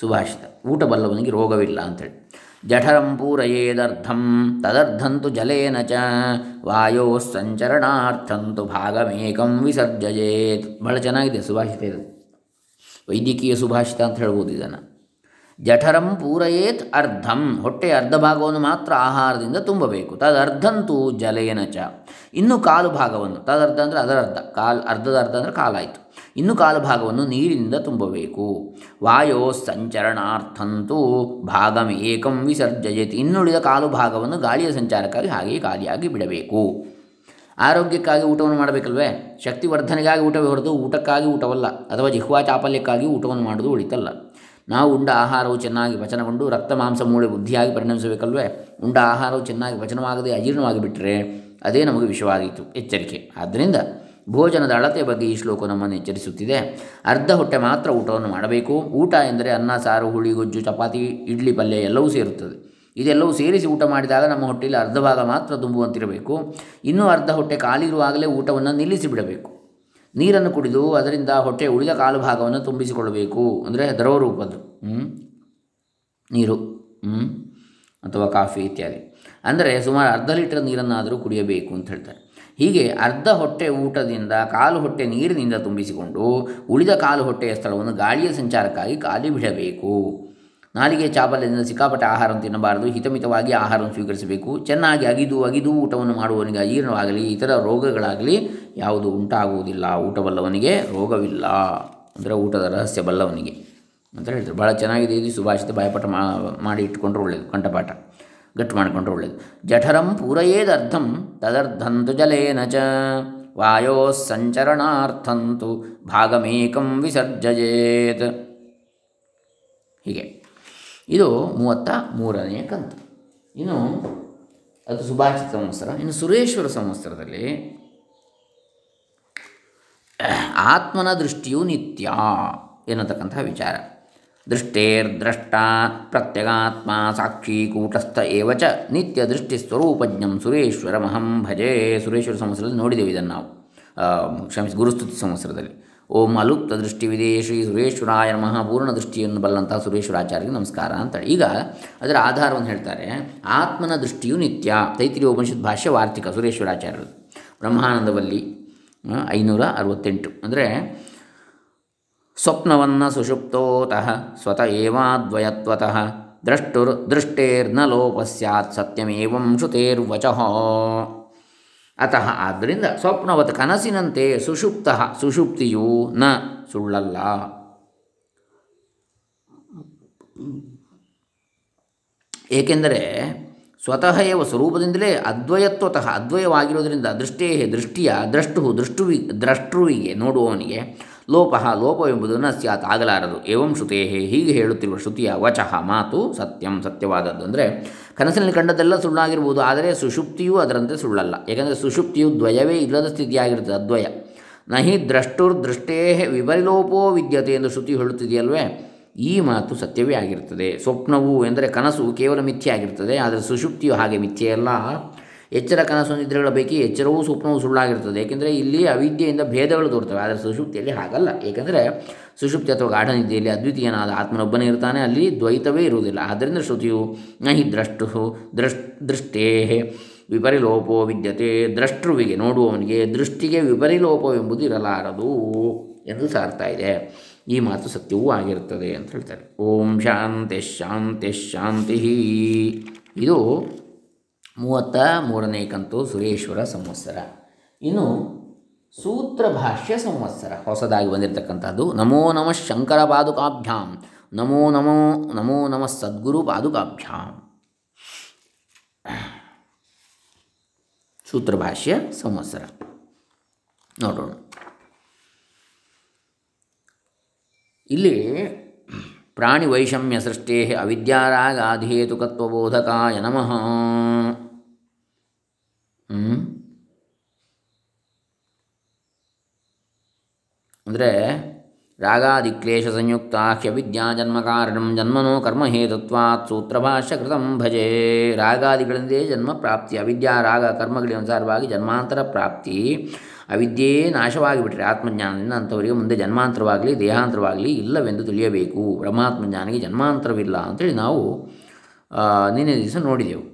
ಸುಭಾಷಿತ ಊಟ ಬಲ್ಲವನಿಗೆ ರೋಗವಿಲ್ಲ ಅಂಥೇಳಿ ಜಠರಂ ಪೂರಯೇದರ್ಥಂ ತದರ್ಥಂತು ಜಲೇನ ಚ ವಾಯೋ ಸಂಚರಣಾರ್ಥಂತು ಭಾಗಮೇಕಂ ವಿಸರ್ಜಯೇತ್. ಭಾಳ ಚೆನ್ನಾಗಿದೆ ಸುಭಾಷಿತ ಇದು. ವೈದ್ಯಕೀಯ ಸುಭಾಷಿತ ಅಂತ ಹೇಳ್ಬೋದು ಇದನ್ನು. ಜಠರಂ ಪೂರಯೇತ್ ಅರ್ಧಂ. ಹೊಟ್ಟೆಯ ಅರ್ಧ ಭಾಗವನ್ನು ಮಾತ್ರ ಆಹಾರದಿಂದ ತುಂಬಬೇಕು. ತದರ್ಧಂತೂ ಜಲೇನ ಚ. ಇನ್ನು ಕಾಲು ಭಾಗವನ್ನು ತದರ್ಧ ಅಂದರೆ ಅದರ ಅರ್ಧ, ಕಾಲು ಅರ್ಧದ ಅರ್ಧ ಅಂದರೆ ಕಾಲಾಯಿತು. ಇನ್ನು ಕಾಲು ಭಾಗವನ್ನು ನೀರಿನಿಂದ ತುಂಬಬೇಕು. ವಾಯೋ ಸಂಚರಣಾರ್ಥಂತೂ ಭಾಗಂ ಏಕಂ ವಿಸರ್ಜಯತಿ. ಇನ್ನುಳಿದ ಕಾಲು ಭಾಗವನ್ನು ಗಾಳಿಯ ಸಂಚಾರಕ್ಕಾಗಿ ಹಾಗೆಯೇ ಖಾಲಿಯಾಗಿ ಬಿಡಬೇಕು. ಆರೋಗ್ಯಕ್ಕಾಗಿ ಊಟವನ್ನು ಮಾಡಬೇಕಲ್ವೇ? ಶಕ್ತಿವರ್ಧನೆಗಾಗಿ ಊಟವೇ ಹೊರತು ಊಟಕ್ಕಾಗಿ ಊಟವಲ್ಲ. ಅಥವಾ ಜಿಹ್ವಾ ಚಾಪಲ್ಯಕ್ಕಾಗಿ ಊಟವನ್ನು ಮಾಡುವುದು ಉಳಿತಲ್ಲ. ನಾವು ಉಂಡ ಆಹಾರವು ಚೆನ್ನಾಗಿ ಪಚನಗೊಂಡು ರಕ್ತ ಮಾಂಸ ಮೂಳೆ ಬುದ್ಧಿಯಾಗಿ ಪರಿಣಮಿಸಬೇಕಲ್ವೇ? ಉಂಡ ಆಹಾರವು ಚೆನ್ನಾಗಿ ಪಚನವಾಗದೆ ಅಜೀರ್ಣವಾಗಿ ಬಿಟ್ಟರೆ ಅದೇ ನಮಗೆ ವಿಷವಾದೀತು ಎಚ್ಚರಿಕೆ. ಆದ್ದರಿಂದ ಭೋಜನದ ಅಳತೆ ಬಗ್ಗೆ ಈ ಶ್ಲೋಕ ನಮ್ಮನ್ನು ಎಚ್ಚರಿಸುತ್ತಿದೆ. ಅರ್ಧ ಹೊಟ್ಟೆ ಮಾತ್ರ ಊಟವನ್ನು ಮಾಡಬೇಕು. ಊಟ ಎಂದರೆ ಅನ್ನ, ಸಾರು, ಹುಳಿ, ಗೊಜ್ಜು, ಚಪಾತಿ, ಇಡ್ಲಿ, ಪಲ್ಯ ಎಲ್ಲವೂ ಸೇರುತ್ತದೆ. ಇದೆಲ್ಲವೂ ಸೇರಿಸಿ ಊಟ ಮಾಡಿದಾಗ ನಮ್ಮ ಹೊಟ್ಟೆಯಲ್ಲಿ ಅರ್ಧ ಭಾಗ ಮಾತ್ರ ತುಂಬುವಂತಿರಬೇಕು. ಇನ್ನೂ ಅರ್ಧ ಹೊಟ್ಟೆ ಖಾಲಿರುವಾಗಲೇ ಊಟವನ್ನು ನಿಲ್ಲಿಸಿ ಬಿಡಬೇಕು ನೀರನ್ನು ಕುಡಿದು ಅದರಿಂದ ಹೊಟ್ಟೆ ಉಳಿದ ಕಾಲು ಭಾಗವನ್ನು ತುಂಬಿಸಿಕೊಳ್ಳಬೇಕು. ಅಂದರೆ ದ್ರವ ರೂಪದ್ದು. ನೀರು. ಅಥವಾ ಕಾಫಿ ಇತ್ಯಾದಿ. ಅಂದರೆ ಸುಮಾರು ಅರ್ಧ ಲೀಟರ್ ನೀರನ್ನಾದರೂ ಕುಡಿಯಬೇಕು ಅಂತ ಹೇಳ್ತಾರೆ. ಹೀಗೆ ಅರ್ಧ ಹೊಟ್ಟೆ ಊಟದಿಂದ ಕಾಲು ಹೊಟ್ಟೆ ನೀರಿನಿಂದ ತುಂಬಿಸಿಕೊಂಡು ಉಳಿದ ಕಾಲು ಹೊಟ್ಟೆಯ ಸ್ಥಳವನ್ನು ಗಾಳಿಯ ಸಂಚಾರಕ್ಕಾಗಿ ಖಾಲಿ ಬಿಡಬೇಕು. ನಾಲಿಗೆ ಚಾಪಲ್ಯದಿಂದ ಸಿಕ್ಕಾಪಟ್ಟೆ ಆಹಾರವನ್ನು ತಿನ್ನಬಾರದು, ಹಿತಮಿತವಾಗಿ ಆಹಾರವನ್ನು ಸ್ವೀಕರಿಸಬೇಕು. ಚೆನ್ನಾಗಿ ಅಗಿದು ಅಗಿದು ಊಟವನ್ನು ಮಾಡುವವನಿಗೆ ಅಜೀರ್ಣವಾಗಲಿ, ಇತರ ರೋಗಗಳಾಗಲಿ ಯಾವುದು ಉಂಟಾಗುವುದಿಲ್ಲ. ಊಟ ಬಲ್ಲವನಿಗೆ ರೋಗವಿಲ್ಲ. ಅಂದರೆ ಊಟದ ರಹಸ್ಯ ಬಲ್ಲವನಿಗೆ. ಅಂತ ಹೇಳ್ತಾರೆ ಭಾಳ ಚೆನ್ನಾಗಿದೆ ಇದು. ಸುಭಾಷಿತ ಬಾಯಪಾಠ ಮಾಡಿ ಇಟ್ಟುಕೊಂಡ್ರೆ ಒಳ್ಳೆಯದು ಕಂಠಪಾಠ. ಗಟ್ಟು ಮಾಡಿಕೊಂಡ್ರೆ ಒಳ್ಳೆಯದು ಜಠರಂ ಪೂರಯೇದರ್ಥಂ ತದರ್ಥಂತು ಜಲೇನ ಚ. ವಾಯೋ ಸಂಚರಣಾರ್ಥಂತು ಭಾಗಮೇಕಂ ವಿಸರ್ಜಯೇತ್. ಹೀಗೆ. ಇದು ಮೂವತ್ತ ಮೂರನೆಯ ಕಂತು. ಇನ್ನು ಅದು ಸುಭಾಷಿತ ಸಂವತ್ಸರ. ಇನ್ನು ಸುರೇಶ್ವರ ಸಂವತ್ಸರದಲ್ಲಿ ಆತ್ಮನ ದೃಷ್ಟಿಯು ನಿತ್ಯ ಎನ್ನತಕ್ಕಂತಹ ವಿಚಾರ. ದೃಷ್ಟೇರ್ ದೃಷ್ಟೇರ್ದ್ರಷ್ಟ ಪ್ರತ್ಯಗಾತ್ಮ ಸಾಕ್ಷಿ ಕೂಟಸ್ಥ ಏವಚ ನಿತ್ಯ ದೃಷ್ಟಿ ಸ್ವರೂಪಜ್ಞಂ ಸುರೇಶ್ವರ ಮಹಂ ಭಜೆ. ಸುರೇಶ್ವರ ಸಂವತ್ಸರದಲ್ಲಿ ನೋಡಿದೆವು ಇದನ್ನು ನಾವು. ಕ್ಷಮಿಸಿ, ಗುರುಸ್ತುತಿ ಸಂವತ್ಸರದಲ್ಲಿ. ಓಂ ಅಲುಪ್ತ ದೃಷ್ಟಿವಿದೆ ಶ್ರೀ ಸುರೇಶ್ವರಾಯ ನಮಃ ಪೂರ್ಣ ದೃಷ್ಟಿಯನ್ನು ಬಲ್ಲಂತಹ ಸುರೇಶ್ವರಾಚಾರ್ಯಗೆ ನಮಸ್ಕಾರ ಅಂತೇಳಿ. ಈಗ ಅದರ ಆಧಾರವನ್ನು ಹೇಳ್ತಾರೆ. ಆತ್ಮನ ದೃಷ್ಟಿಯು ನಿತ್ಯ. ತೈತಿರಿ ಉಪನಿಷತ್ ಭಾಷ್ಯ ವಾರ್ತಿಕ ಸುರೇಶ್ವರಾಚಾರ್ಯರು ಬ್ರಹ್ಮಾನಂದವಲ್ಲಿ ಐನೂರ ಅರವತ್ತೆಂಟು. ಅಂದರೆ ಸ್ವಪ್ನವನ್ನು ಸುಷುಪ್ತೋತಃ ಸ್ವತ ಏವಾದ್ವಯತ್ವತಃ ದ್ರಷ್ಟುರ್ ದೃಷ್ಟೇರ್ನ ಲೋಪ ಸ್ಯಾತ್ ಸತ್ಯಮೇವಂ ಶ್ರುತೇರ್ವಚಃ. ಅತಃ ಆದ್ದರಿಂದ ಸ್ವಪ್ನವತ್ ಕನಸಿನಂತೆ ಸುಷುಪ್ತ ಸುಷುಪ್ತಿಯು ನ ಸುಳ್ಳಲ್ಲ. ಏಕೆಂದರೆ ಸ್ವತಃ ಏವ ಸ್ವರೂಪದಿಂದಲೇ ಅದ್ವಯತ್ವತಃ ಅದ್ವಯವಾಗಿರೋದರಿಂದ ದೃಷ್ಟೇ ದೃಷ್ಟಿಯ ದ್ರಷ್ಟು ದೃಷ್ಟುವಿ ದ್ರಷ್ಟೃವಿಗೆ ನೋಡುವವನಿಗೆ ಲೋಪಃ ಲೋಪವೆಂಬುದು ನ ಸ್ಯಾತ್ ಆಗಲಾರದು. ಏವಂ ಶ್ರುತೇ ಹೀಗೆ ಹೇಳುತ್ತಿರುವ ಶ್ರುತಿಯ ವಚಃ ಮಾತು ಸತ್ಯಂ ಸತ್ಯವಾದದ್ದು ಅಂದರೆ ಕನಸಿನಲ್ಲಿ ಕಂಡದ್ದೆಲ್ಲ ಸುಳ್ಳಾಗಿರ್ಬೋದು, ಆದರೆ ಸುಷುಪ್ತಿಯೂ ಅದರಂತೆ ಸುಳ್ಳಲ್ಲ. ಏಕೆಂದರೆ ಸುಷುಪ್ತಿಯು ದ್ವಯವೇ ಇಲ್ಲದ ಸ್ಥಿತಿಯಾಗಿರ್ತದೆ, ಅದ್ವಯ. ನಹಿ ದ್ರಷ್ಟುರ್ ದೃಷ್ಟೇ ವಿಪರಿಲೋಪೋ ವಿದ್ಯತೆ ಎಂದು ಶ್ರುತಿ ಹೇಳುತ್ತಿದೆಯಲ್ವೇ, ಈ ಮಾತು ಸತ್ಯವೇ ಆಗಿರ್ತದೆ. ಸ್ವಪ್ನವು ಎಂದರೆ ಕನಸು ಕೇವಲ ಮಿಥ್ಯೆ ಆಗಿರ್ತದೆ, ಆದರೆ ಸುಷುಪ್ತಿಯು ಹಾಗೆ ಮಿಥ್ಯೆಯಲ್ಲ. ಎಚ್ಚರ ಕನಸು ನಿದ್ರೆಗಳ ಪೈಕಿ ಎಚ್ಚರವೂ ಸ್ವಪ್ನವೂ ಸುಳ್ಳಾಗಿರ್ತದೆ. ಏಕೆಂದರೆ ಇಲ್ಲಿ ಅವಿದ್ಯೆಯಿಂದ ಭೇದಗಳು ತೋರ್ತವೆ ಆದರೆ ಸುಷುಪ್ತಿಯಲ್ಲಿ ಹಾಗಲ್ಲ. ಏಕೆಂದರೆ ಸುಷುಪ್ತಿ ಅಥವಾ ಗಾಢ ನಿದ್ದೆಯಲ್ಲಿ ಅದ್ವಿತೀಯನಾದ ಆತ್ಮನೊಬ್ಬನೇ ಇರ್ತಾನೆ. ಅಲ್ಲಿ ದ್ವೈತವೇ ಇರುವುದಿಲ್ಲ. ಆದ್ದರಿಂದ ಶ್ರುತಿಯು ನ ಹಿ ದ್ರಷ್ಟು ದೃಷ್ ದೃಷ್ಟೇ ವಿಪರಿಲೋಪೋ ವಿದ್ಯತೆ ದ್ರಷ್ಟೃವಿಗೆ ನೋಡುವವನಿಗೆ ದೃಷ್ಟಿಗೆ ವಿಪರಿಲೋಪವೆಂಬುದು ಇರಲಾರದು ಎಂದು ಸಾರ್ತಾ ಇದೆ. ಈ ಮಾತು ಸತ್ಯವೂ ಆಗಿರುತ್ತದೆ ಅಂತ ಹೇಳ್ತಾರೆ. ಓಂ ಶಾಂತಿ ಶಾಂತಿ ಶಾಂತಿ ಇದು ಮೂವತ್ತ ಮೂರನೇ ಕಂತು ಸುರೇಶ್ವರ ಸಂವತ್ಸರ. ಇನ್ನು ಸೂತ್ರ ಭಾಷ್ಯ ಸಂವತ್ಸರ, ಹೊಸದಾಗಿ ಬಂದಿರತಕ್ಕಂಥದ್ದು ನಮೋ ನಮಃ ಶಂಕರ ಪಾದುಕಾಭ್ಯಾಂ, ನಮೋ ನಮೋ ನಮೋ ನಮಃ ಸದ್ಗುರು ಪಾದುಕಾಭ್ಯಾಂ. ಸೂತ್ರ ಭಾಷ್ಯ ಸಂವತ್ಸರ. ನೋಡೋಣ. ಇಲ್ಲಿ ಪ್ರಾಣಿ ವೈಷಮ್ಯ ಸೃಷ್ಟೇ ಅವಿದ್ಯಾರಾಗಾಧೇತುಕತ್ವಬೋಧಕಾಯ ನಮಃ. ಅಂದರೆ ರಾಗಾದಿಕ್ಲೇಶ ಸಂಯುಕ್ತ ಹ್ಯವಿದ್ಯಾ ಜನ್ಮ ಕಾರಣಂ ಜನ್ಮನೋ ಕರ್ಮಹೇತುತ್ವಾತ್ ಸೂತ್ರಭಾಷ್ಯ ಕೃತಂ ಭಜೆ. ರಾಗಾದಿಗಳಿಂದೇ ಜನ್ಮ ಪ್ರಾಪ್ತಿ, ಅವಿದ್ಯಾ, ರಾಗ, ಕರ್ಮಗಳಿಗೆ ಅನುಸಾರವಾಗಿ ಜನ್ಮಾಂತರ ಪ್ರಾಪ್ತಿ. ಅವಿದ್ಯೆಯೇ ನಾಶವಾಗಿಬಿಟ್ರೆ ಆತ್ಮಜ್ಞಾನದಿಂದ ಅಂಥವರಿಗೆ ಮುಂದೆ ಜನ್ಮಾಂತರವಾಗಲಿ, ದೇಹಾಂತರವಾಗಲಿ ಇಲ್ಲವೆಂದು ತಿಳಿಯಬೇಕು. ಬ್ರಹ್ಮಾತ್ಮಜ್ಞಾನಿಗೆ ಜನ್ಮಾಂತರವಿಲ್ಲ ಅಂತೇಳಿ ನಾವು ನಿನ್ನೆ ದಿವಸ ನೋಡಿದೆವು.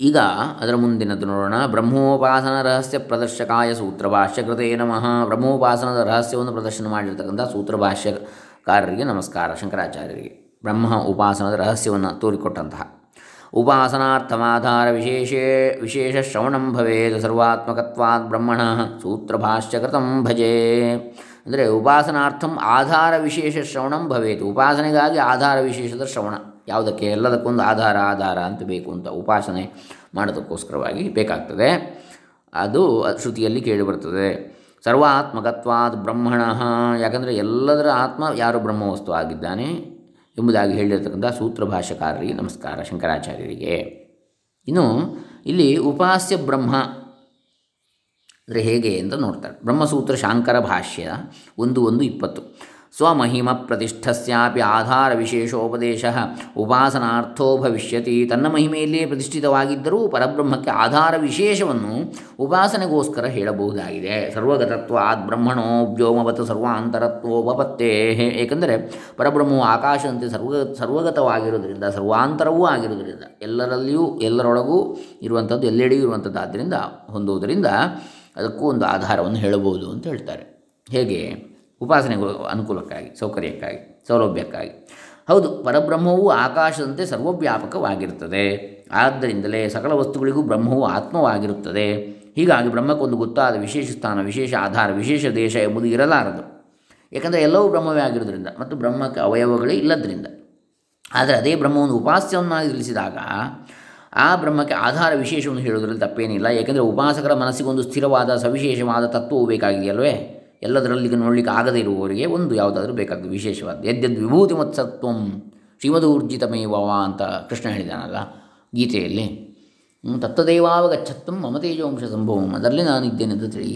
ಈಗ ಅದರ ಮುಂದಿನದ್ದು ನೋಡೋಣ. ಬ್ರಹ್ಮೋಪಾಸನ ರಹಸ್ಯ ಪ್ರದರ್ಶಕಾಯ ಸೂತ್ರಭಾಷ್ಯಕೃತೇ ನಮಃ. ಬ್ರಹ್ಮೋಪಾಸನದ ರಹಸ್ಯವನ್ನು ಪ್ರದರ್ಶನ ಮಾಡಿರ್ತಕ್ಕಂಥ ಸೂತ್ರಭಾಷ್ಯಕಾರರಿಗೆ ನಮಸ್ಕಾರ ಶಂಕರಾಚಾರ್ಯರಿಗೆ. ಬ್ರಹ್ಮ ಉಪಾಸನದ ರಹಸ್ಯವನ್ನು ತೋರಿಕೊಟ್ಟಂತಹ. ಉಪಾಸನಾರ್ಥಮಾಧಾರ ವಿಶೇಷೇ, ವಿಶೇಷ ಶ್ರವಣಂ ಭವೇತ್ ಸರ್ವಾತ್ಮಕತ್ವಾತ್ ಬ್ರಹ್ಮಣ ಸೂತ್ರಭಾಷ್ಯಕೃತಂ ಭಜೆ. ಅಂದರೆ ಉಪಾಸನಾರ್ಥಂ ಆಧಾರ ವಿಶೇಷ ಶ್ರವಣಂ ಭವೇತ್. ಉಪಾಸನೆಗಾಗಿ ಆಧಾರ ವಿಶೇಷದ ಶ್ರವಣ. ಯಾವುದಕ್ಕೆ? ಎಲ್ಲದಕ್ಕೊಂದು ಆಧಾರ ಆಧಾರ ಅಂತ ಬೇಕು ಅಂತ ಉಪಾಸನೆ. ಮಾಡೋದಕ್ಕೋಸ್ಕರವಾಗಿ ಬೇಕಾಗ್ತದೆ. ಅದು ಶ್ರುತಿಯಲ್ಲಿ ಕೇಳಿಬರ್ತದೆ ಸರ್ವಾತ್ಮಕತ್ವಾದ್ ಬ್ರಹ್ಮಣ. ಯಾಕಂದರೆ ಎಲ್ಲದರ ಆತ್ಮ ಯಾರು ಬ್ರಹ್ಮವಸ್ತು ಆಗಿದ್ದಾನೆ ಎಂಬುದಾಗಿ ಹೇಳಿರ್ತಕ್ಕಂಥ ಸೂತ್ರ ನಮಸ್ಕಾರ ಶಂಕರಾಚಾರ್ಯರಿಗೆ. ಇನ್ನು ಇಲ್ಲಿ ಉಪಾಸ್ಯ ಬ್ರಹ್ಮ ಅಂದರೆ ಹೇಗೆ ಅಂತ ನೋಡ್ತಾರೆ. ಬ್ರಹ್ಮಸೂತ್ರ ಶಾಂಕರ ಭಾಷ್ಯ ಒಂದು ಒಂದು ಇಪ್ಪತ್ತು. ಸ್ವಮಹಿಮ ಪ್ರತಿಷ್ಠಸ್ಯಾಪಿ ಆಧಾರ ವಿಶೇಷೋಪದೇಶ ಉಪಾಸನಾರ್ಥೋ ಭವಿಷ್ಯತಿ. ತನ್ನ ಮಹಿಮೆಯಲ್ಲಿಯೇ ಪ್ರತಿಷ್ಠಿತವಾಗಿದ್ದರೂ ಪರಬ್ರಹ್ಮಕ್ಕೆ ಆಧಾರ ವಿಶೇಷವನ್ನು ಉಪಾಸನೆಗೋಸ್ಕರ ಹೇಳಬಹುದಾಗಿದೆ. ಸರ್ವಗತತ್ವ ಬ್ರಹ್ಮಣೋ ವ್ಯೋಮವತ್ ಸರ್ವಾಂತರತ್ವೋಪತ್ತೇ ಏಕೆಂದರೆ ಪರಬ್ರಹ್ಮವು ಆಕಾಶದಂತೆ ಸರ್ವ, ಸರ್ವಗತವಾಗಿರುವುದರಿಂದ, ಸರ್ವಾಂತರವೂ ಆಗಿರುವುದರಿಂದ, ಎಲ್ಲರಲ್ಲಿಯೂ, ಎಲ್ಲರೊಳಗೂ ಇರುವಂಥದ್ದು, ಎಲ್ಲೆಡೆಯೂ ಇರುವಂಥದ್ದು ಆದ್ದರಿಂದ ಹೊಂದುವುದರಿಂದ ಅದಕ್ಕೂ ಒಂದು ಆಧಾರವನ್ನು ಹೇಳಬಹುದು ಅಂತ ಹೇಳ್ತಾರೆ. ಹೇಗೆ? ಉಪಾಸನೆಗೂ ಅನುಕೂಲಕ್ಕಾಗಿ, ಸೌಕರ್ಯಕ್ಕಾಗಿ, ಸೌಲಭ್ಯಕ್ಕಾಗಿ. ಹೌದು, ಪರಬ್ರಹ್ಮವು ಆಕಾಶದಂತೆ ಸರ್ವವ್ಯಾಪಕವಾಗಿರುತ್ತದೆ. ಆದ್ದರಿಂದಲೇ ಸಕಲ ವಸ್ತುಗಳಿಗೂ ಬ್ರಹ್ಮವು ಆತ್ಮವಾಗಿರುತ್ತದೆ. ಹೀಗಾಗಿ ಬ್ರಹ್ಮಕ್ಕೊಂದು ಗೊತ್ತಾದ ವಿಶೇಷ ಸ್ಥಾನ, ವಿಶೇಷ ಆಧಾರ, ವಿಶೇಷ ದೇಶ ಎಂಬುದು ಇರಲಾರದು. ಏಕೆಂದರೆ ಎಲ್ಲವೂ ಬ್ರಹ್ಮವೇ ಆಗಿರೋದ್ರಿಂದ ಮತ್ತು ಬ್ರಹ್ಮಕ್ಕೆ ಅವಯವಗಳೇ ಇಲ್ಲದ್ರಿಂದ ಆದರೆ ಅದೇ ಬ್ರಹ್ಮವನ್ನು ಉಪಾಸ್ಯವನ್ನಾಗಿ ತಿಳಿಸಿದಾಗ ಆ ಬ್ರಹ್ಮಕ್ಕೆ ಆಧಾರ ವಿಶೇಷವನ್ನು ಹೇಳುವುದರಲ್ಲಿ ತಪ್ಪೇನಿಲ್ಲ. ಏಕೆಂದರೆ ಉಪಾಸಕರ ಮನಸ್ಸಿಗೊಂದು ಸ್ಥಿರವಾದ, ಸವಿಶೇಷವಾದ ತತ್ವವು ಬೇಕಾಗಿದೆಯಲ್ವೇ? ಎಲ್ಲದರಲ್ಲಿ ನೋಡಲಿಕ್ಕೆ ಆಗದೇ ಇರುವವರಿಗೆ ಒಂದು ಯಾವುದಾದ್ರೂ ಬೇಕಾಗ್ತದೆ ವಿಶೇಷವಾದ ಯದ್ಯದ್ ವಿಭೂತಿ ಮತ್ಸತ್ವಂ ಶ್ರೀಮದೂರ್ಜಿತಮೇವ ಅಂತ ಕೃಷ್ಣ ಹೇಳಿದಾನಲ್ಲ ಗೀತೆಯಲ್ಲಿ. ತತ್ತದೇವಾವಗಚ್ಚತ್ವ ಮಮ ತೇಜೋಂಶ ಸಂಭವಂ ಅದರಲ್ಲಿ ನಾನು ಇದ್ದೇನೆ ಅಂತ ತಿಳಿ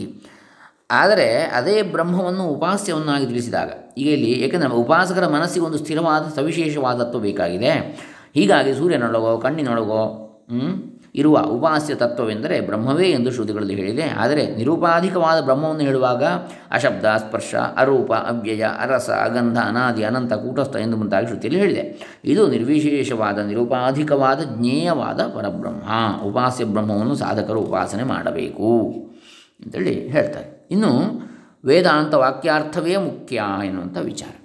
ಆದರೆ ಅದೇ ಬ್ರಹ್ಮವನ್ನು ಉಪಾಸ್ಯವನ್ನಾಗಿ ತಿಳಿಸಿದಾಗ, ಈಗ ಇಲ್ಲಿ ಏಕೆಂದರೆ ಉಪಾಸಕರ ಮನಸ್ಸಿಗೆ ಒಂದು ಸ್ಥಿರವಾದ ಸವಿಶೇಷವಾದತ್ವ ಬೇಕಾಗಿದೆ. ಹೀಗಾಗಿ ಸೂರ್ಯನೊಳಗೋ, ಕಣ್ಣಿನೊಳಗೋ ಇರುವ ಉಪಾಸ್ಯ ತತ್ವವೆಂದರೆ ಬ್ರಹ್ಮವೇ ಎಂದು ಶ್ರುತಿಗಳಲ್ಲಿ ಹೇಳಿದೆ. ಆದರೆ ನಿರೂಪಾಧಿಕವಾದ ಬ್ರಹ್ಮವನ್ನು ಹೇಳುವಾಗ ಅಶಬ್ದ, ಸ್ಪರ್ಶ, ಅರೂಪ, ಅವ್ಯಯ, ಅರಸ, ಅಗಂಧ, ಅನಾದಿ, ಅನಂತ, ಕೂಟಸ್ಥ ಎಂದು ಮುಂತಾಗಿ ಶ್ರುತಿಯಲ್ಲಿ ಹೇಳಿದೆ. ಇದು ನಿರ್ವಿಶೇಷವಾದ, ನಿರೂಪಾಧಿಕವಾದ, ಜ್ಞೇಯವಾದ ಪರಬ್ರಹ್ಮ. ಉಪಾಸ್ಯ ಬ್ರಹ್ಮವನ್ನು ಸಾಧಕರು ಉಪಾಸನೆ ಮಾಡಬೇಕು ಅಂತೇಳಿ ಹೇಳ್ತಾರೆ. ಇನ್ನು ವೇದಾಂತ ವಾಕ್ಯಾರ್ಥವೇ ಮುಖ್ಯ ಎನ್ನುವಂಥ ವಿಚಾರ.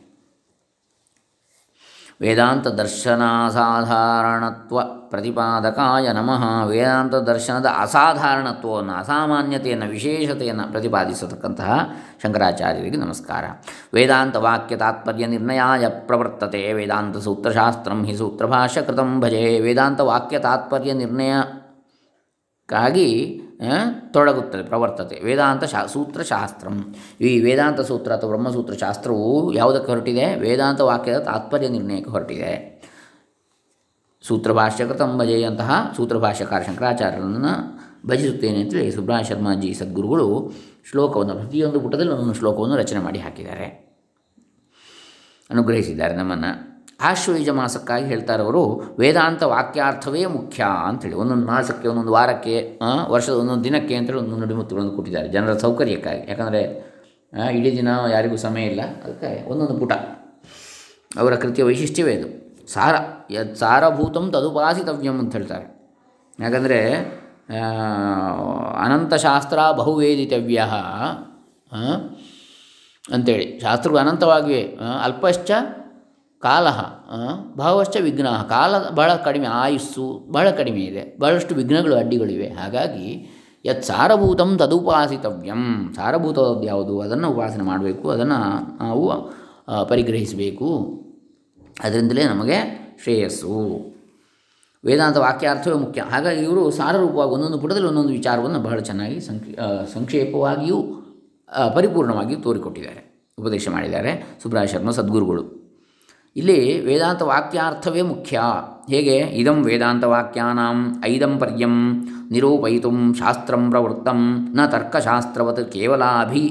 ವೇದಾಂತ ದರ್ಶನಾಸಾಧಾರಣತ್ವ ಪ್ರತಿಪಾದಕಾಯ ನಮಃ ವೇದಾಂತ ದರ್ಶನದ ಅಸಾಧಾರಣತ್ವವನ್ನು ಅಸಾಮಾನ್ಯತೆಯನ್ನು ವಿಶೇಷತೆಯನ್ನು ಪ್ರತಿಪಾದಿಸತಕ್ಕಂತಹ ಶಂಕರಾಚಾರ್ಯರಿಗೆ ನಮಸ್ಕಾರ ವೇದಾಂತ ವಾಕ್ಯ ತಾತ್ಪರ್ಯ ನಿರ್ಣಯಾಯ ಪ್ರವರ್ತತೆ ವೇದಾಂತ ಸೂತ್ರಶಾಸ್ತ್ರಂ ಹಿ ಸೂತ್ರಭಾಷ್ಯ ಕೃತಂ ಭಜೆ ವೇದಾಂತ ವಾಕ್ಯ ತಾತ್ಪರ್ಯ ನಿರ್ಣಯಕ್ಕಾಗಿ ತೊಡಗುತ್ತದೆ ಪ್ರವರ್ತತೆ. ವೇದಾಂತ ಶಾ ಸೂತ್ರಶಾಸ್ತ್ರಂ ಈ ವೇದಾಂತ ಸೂತ್ರ ಅಥವಾ ಬ್ರಹ್ಮಸೂತ್ರ ಶಾಸ್ತ್ರವು ಯಾವುದಕ್ಕೆ ಹೊರಟಿದೆ? ವೇದಾಂತ ವಾಕ್ಯದ ತಾತ್ಪರ್ಯ ನಿರ್ಣಯಕ್ಕೆ ಹೊರಟಿದೆ. ಸೂತ್ರಭಾಷ್ಯಕೃತಂ ಭಜೆಯಂತಹ ಸೂತ್ರಭಾಷ್ಯಕಾರ ಶಂಕರಾಚಾರ್ಯರನ್ನು ಭಜಿಸುತ್ತೇನೆ ಅಂತೇಳಿ ಸುಬ್ರಹ್ಮ ಶರ್ಮಾಜಿ ಸದ್ಗುರುಗಳು ಶ್ಲೋಕವನ್ನು, ಪ್ರತಿಯೊಂದು ಪುಟದಲ್ಲಿ ಒಂದೊಂದು ಶ್ಲೋಕವನ್ನು ರಚನೆ ಮಾಡಿ ಹಾಕಿದ್ದಾರೆ. ಅನುಗ್ರಹಿಸಿದ್ದಾರೆ ನಮ್ಮನ್ನು. ಆಶ್ವಯುಜ ಮಾಸಕ್ಕಾಗಿ ಹೇಳ್ತಾರೆ ಅವರು, ವೇದಾಂತ ವಾಕ್ಯಾರ್ಥವೇ ಮುಖ್ಯ ಅಂಥೇಳಿ. ಒಂದೊಂದು ಮಾಸಕ್ಕೆ, ಒಂದೊಂದು ವಾರಕ್ಕೆ ವರ್ಷದ ಒಂದೊಂದು ದಿನಕ್ಕೆ ಅಂತೇಳಿ ಒಂದು ನುಡಿಮುತ್ತುಗಳನ್ನು ಕೊಟ್ಟಿದ್ದಾರೆ ಜನರ ಸೌಕರ್ಯಕ್ಕಾಗಿ. ಯಾಕಂದರೆ ಇಡೀ ದಿನ ಯಾರಿಗೂ ಸಮಯ ಇಲ್ಲ. ಅದಕ್ಕೆ ಒಂದೊಂದು ಪುಟ. ಅವರ ಕೃತಿಯ ವೈಶಿಷ್ಟ್ಯವೇ ಇದು. ಸಾರ ಯತ್ ಸಾರಭೂತಂ ತದುಪಾಸಿತವ್ಯಂ ಅಂತ ಹೇಳ್ತಾರೆ. ಯಾಕಂದರೆ ಅನಂತಶಾಸ್ತ್ರ ಬಹುವೇದಿತವ್ಯ ಅಂಥೇಳಿ. ಶಾಸ್ತ್ರಗಳು ಅನಂತವಾಗಿವೆ. ಅಲ್ಪಶ್ಚ ಕಾಲ ಭಾವಶ್ಚ ವಿಘ್ನ ಕಾಲ ಬಹಳ ಕಡಿಮೆ ಆಯುಸ್ಸು ಬಹಳ ಕಡಿಮೆ ಇದೆ, ಬಹಳಷ್ಟು ವಿಘ್ನಗಳು ಅಡ್ಡಿಗಳಿವೆ. ಹಾಗಾಗಿ ಯತ್ ಸಾರಭೂತಂ ತದುಪಾಸಿತವ್ಯಂ ಸಾರಭೂತವಾದ ಯಾವುದು, ಅದನ್ನು ಉಪಾಸನೆ ಮಾಡಬೇಕು, ಅದನ್ನು ನಾವು ಪರಿಗ್ರಹಿಸಬೇಕು. ಅದರಿಂದಲೇ ನಮಗೆ ಶ್ರೇಯಸ್ಸು. ವೇದಾಂತ ವಾಕ್ಯಾರ್ಥವೇ ಮುಖ್ಯ. ಹಾಗಾಗಿ ಇವರು ಸಾರರೂಪವಾಗಿ ಒಂದೊಂದು ಪುಟದಲ್ಲಿ ಒಂದೊಂದು ವಿಚಾರವನ್ನು ಬಹಳ ಚೆನ್ನಾಗಿ ಸಂಕ್ಷೇಪವಾಗಿಯೂ ಪರಿಪೂರ್ಣವಾಗಿಯೂ ತೋರಿಕೊಟ್ಟಿದ್ದಾರೆ, ಉಪದೇಶ ಮಾಡಿದ್ದಾರೆ ಸುಬ್ರಾಯ ಶರ್ಮ ಸದ್ಗುರುಗಳು. ಇಲ್ಲಿ ವೇದಾಂತ ವಾಕ್ಯಾರ್ಥವೇ ಮುಖ್ಯ. ಹೇಗೆ? ಇದಂ ವೇದಾಂತ ವಾಕ್ಯಾನಾಂ ಐದಂಪರ್ಯಂ ನಿರೂಪಯಿತು ಶಾಸ್ತ್ರಂ ಪ್ರವೃತ್ತಂ ನ ತರ್ಕಶಾಸ್ತ್ರವತ್ ಕೇವಲಾಭಿ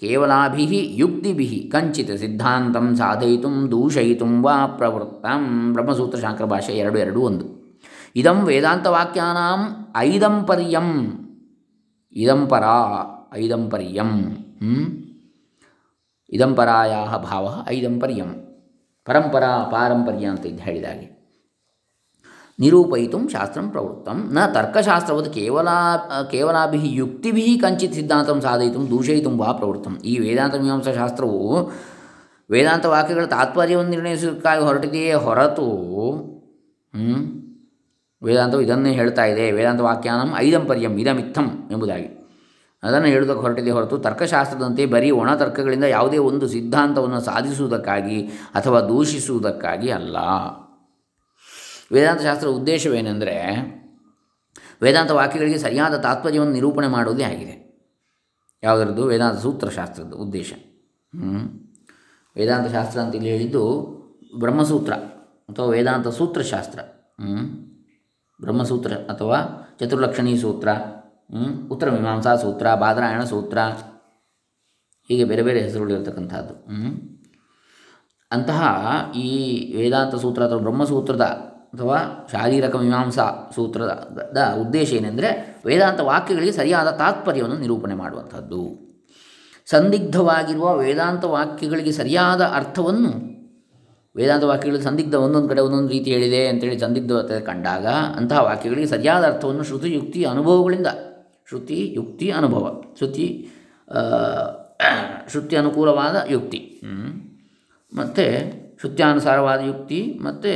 ಕೇವಲಾಭಿ ಯುಕ್ತಿಭಿ ಕಂಚಿತ್ ಸಿದ್ಧಾಂತಂ ಸಾಧಯಿತು ದೂಷಯಿತು ವಾ ಪ್ರವೃತ್ತಂ. ಬ್ರಹ್ಮಸೂತ್ರ ಶಾಂಕರ ಭಾಷೆ ಎರಡು ಎರಡು ಒಂದು. ಇದಂ ವೇದಾಂತ ಐದಂ ಐದಂಪರ್ಯಂ ಇದಂಪರ ಐದಂಪರ್ಯಂ ಇದಂಪರಾಯ ಭಾವ ಐದಂಪರ್ಯಂ ಪರಂಪರಾ ಪಾರಂಪರ್ಯ ಅಂತ ಇದ್ದು ಹೇಳಿದಾಗೆ. ನಿರೂಪಯಿತು ಶಾಸ್ತ್ರ ಪ್ರವೃತ್ತಂ. ನ ತರ್ಕಶಾಸ್ತ್ರವದು ಕೇವಲ, ಕೇವಲಾಭಿ ಯುಕ್ತಿಭಿ ಕಂಚಿತ್ ಸಿದ್ಧಾಂತ ಸಾಧಯಿತು ದೂಷಯಿತು ವಾ ಪ್ರವೃತ್ತಂ. ಈ ವೇದಾಂತ ಮೀಮಾಂಸಾ ಶಾಸ್ತ್ರವು ವೇದಾಂತ ವಾಕ್ಯಗಳ ತಾತ್ಪರ್ಯವನ್ನು ನಿರ್ಣಯಿಸೋದಕ್ಕಾಗಿ ಹೊರಟಿದೆಯೇ ಹೊರತು ವೇದಾಂತವು ಇದನ್ನೇ ಹೇಳ್ತಾ ಇದೆ. ವೇದಾಂತ ವಾಕ್ಯಾನಂ ಐದಂಪರ್ಯಂ ಇದಮಿತ್ತಂ ಎಂಬುದಾಗಿ. ಅದನ್ನು ಹೇಳುವುದಕ್ಕೆ ಹೊರಟಿದೆ ಹೊರತು ತರ್ಕಶಾಸ್ತ್ರದಂತೆ ಬರೀ ಒಣ ತರ್ಕಗಳಿಂದ ಯಾವುದೇ ಒಂದು ಸಿದ್ಧಾಂತವನ್ನು ಸಾಧಿಸುವುದಕ್ಕಾಗಿ ಅಥವಾ ದೂಷಿಸುವುದಕ್ಕಾಗಿ ಅಲ್ಲ. ವೇದಾಂತ ಶಾಸ್ತ್ರದ ಉದ್ದೇಶವೇನೆಂದರೆ ವೇದಾಂತ ವಾಕ್ಯಗಳಿಗೆ ಸರಿಯಾದ ತಾತ್ಪರ್ಯವನ್ನು ನಿರೂಪಣೆ ಮಾಡುವುದೇ ಆಗಿದೆ. ಯಾವುದರದ್ದು? ವೇದಾಂತ ಸೂತ್ರಶಾಸ್ತ್ರದ ಉದ್ದೇಶ. ವೇದಾಂತ ಶಾಸ್ತ್ರ ಅಂತ ಇಲ್ಲಿ ಹೇಳಿದ್ದು ಬ್ರಹ್ಮಸೂತ್ರ ಅಥವಾ ವೇದಾಂತ ಸೂತ್ರಶಾಸ್ತ್ರ. ಬ್ರಹ್ಮಸೂತ್ರ ಅಥವಾ ಚತುರ್ಲಕ್ಷಣಿ ಸೂತ್ರ. ಉತ್ತರ ಮೀಮಾಂಸಾ ಸೂತ್ರ, ಬಾದರಾಯಣ ಸೂತ್ರ, ಹೀಗೆ ಬೇರೆ ಬೇರೆ ಹೆಸರುಗಳಿರ್ತಕ್ಕಂಥದ್ದು. ಅಂತಹ ಈ ವೇದಾಂತ ಸೂತ್ರ ಅಥವಾ ಬ್ರಹ್ಮಸೂತ್ರದ ಅಥವಾ ಶಾರೀರಕ ಮೀಮಾಂಸಾ ಸೂತ್ರದ ಉದ್ದೇಶ ಏನೆಂದರೆ ವೇದಾಂತ ವಾಕ್ಯಗಳಿಗೆ ಸರಿಯಾದ ತಾತ್ಪರ್ಯವನ್ನು ನಿರೂಪಣೆ ಮಾಡುವಂಥದ್ದು. ಸಂದಿಗ್ಧವಾಗಿರುವ ವೇದಾಂತ ವಾಕ್ಯಗಳಿಗೆ ಸರಿಯಾದ ಅರ್ಥವನ್ನು, ವೇದಾಂತ ವಾಕ್ಯಗಳು ಸಂದಿಗ್ಧ ಒಂದೊಂದು ಕಡೆ ಒಂದೊಂದು ರೀತಿ ಹೇಳಿದೆ ಅಂತೇಳಿ ಸಂದಿಗ್ಧತೆ ಕಂಡಾಗ ಅಂತಹ ವಾಕ್ಯಗಳಿಗೆ ಸರಿಯಾದ ಅರ್ಥವನ್ನು ಶ್ರುತಿಯುಕ್ತಿ ಅನುಭವಗಳಿಂದ ಶ್ರುತಿ, ಯುಕ್ತಿ, ಅನುಭವ. ಶ್ರುತಿ ಶ್ರುತಿ ಅನುಕೂಲವಾದ ಯುಕ್ತಿ. ಮತ್ತು ಶ್ರುತ್ಯಾನುಸಾರವಾದ ಯುಕ್ತಿ, ಮತ್ತು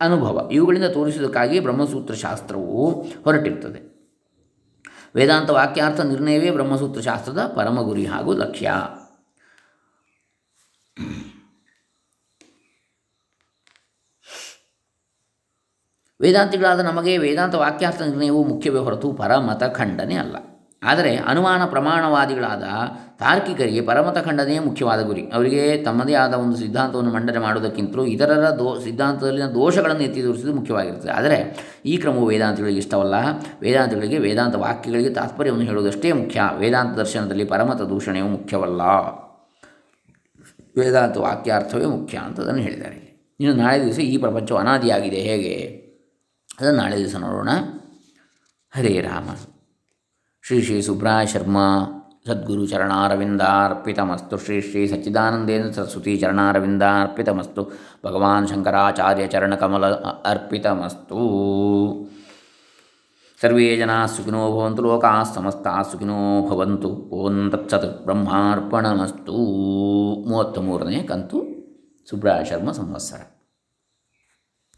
ಅನುಭವ. ಇವುಗಳಿಂದ ತೋರಿಸುವುದಕ್ಕಾಗಿ ಬ್ರಹ್ಮಸೂತ್ರ ಶಾಸ್ತ್ರವು ಹೊರಟಿರ್ತದೆ. ವೇದಾಂತ ವಾಕ್ಯಾರ್ಥ ನಿರ್ಣಯವೇ ಬ್ರಹ್ಮಸೂತ್ರ ಶಾಸ್ತ್ರದ ಪರಮ ಗುರಿ ಹಾಗೂ ಲಕ್ಷ್ಯ. ವೇದಾಂತಿಗಳಾದ ನಮಗೆ ವೇದಾಂತ ವಾಕ್ಯಾರ್ಥ ನಿರ್ಣಯವು ಮುಖ್ಯವೇ ಹೊರತು ಪರಮತ ಖಂಡನೆ ಅಲ್ಲ. ಆದರೆ ಅನುಮಾನ ಪ್ರಮಾಣವಾದಿಗಳಾದ ತಾರ್ಕಿಕರಿಗೆ ಪರಮತ ಖಂಡನೆಯೇ ಮುಖ್ಯವಾದ ಗುರಿ. ಅವರಿಗೆ ತಮ್ಮದೇ ಆದ ಒಂದು ಸಿದ್ಧಾಂತವನ್ನು ಮಂಡನೆ ಮಾಡುವುದಕ್ಕಿಂತಲೂ ಇತರರ ದೋ, ಸಿದ್ಧಾಂತದಲ್ಲಿನ ದೋಷಗಳನ್ನು ಎತ್ತಿ ತೋರಿಸುವುದು ಮುಖ್ಯವಾಗಿರುತ್ತದೆ. ಆದರೆ ಈ ಕ್ರಮವು ವೇದಾಂತಗಳಿಗೆ ಇಷ್ಟವಲ್ಲ. ವೇದಾಂತಗಳಿಗೆ ವೇದಾಂತ ವಾಕ್ಯಗಳಿಗೆ ತಾತ್ಪರ್ಯವನ್ನು ಹೇಳುವುದಷ್ಟೇ ಮುಖ್ಯ. ವೇದಾಂತ ದರ್ಶನದಲ್ಲಿ ಪರಮತ ದೂಷಣೆಯು ಮುಖ್ಯವಲ್ಲ. ವೇದಾಂತ ವಾಕ್ಯಾರ್ಥವೇ ಮುಖ್ಯ ಅಂತ ಅದನ್ನು ಹೇಳಿದ್ದಾರೆ ಇನ್ನು ನಾಳೆ ದಿವಸ ಈ ಪ್ರಪಂಚವು ಅನಾದಿಯಾಗಿದೆ. ಹೇಗೆ? ಅದನ್ನು ನಾಳೆ ದಿವಸ ನೋಡೋಣ. ಹರೇ ರಾಮ. ಶ್ರೀ ಶ್ರೀ ಸುಬ್ರಾಯ ಶರ್ಮಾ, ಸದ್ಗುರು ಚರಣಾರವಿಂದಾರ್ಪಿತಮಸ್ತು. ಶ್ರೀ ಶ್ರೀ ಸಚ್ಚಿದಾನಂದೇಂದ್ರ ಸರಸ್ವತಿ ಚರಣಾರವಿಂದಾರ್ಪಿತಮಸ್ತು. ಭಗವಾನ್ ಶಂಕರಾಚಾರ್ಯ ಚರಣಕಮಲ ಅರ್ಪಿತಮಸ್ತು. ಸರ್ವೇ ಜನಾ ಸುಖಿನೋ ಭವಂತು, ಲೋಕಾ ಸಮಸ್ತ ಸುಖಿನೋ ಭವಂತು. ಓಂ ತತ್ಸತ್ ಬ್ರಹ್ಮಾರ್ಪಣಮಸ್ತು. ಮೂವತ್ತ ಮೂರನೇ ಕಂತು ಸುಬ್ರಾಯ ಶರ್ಮ ಸಂವತ್ಸರ.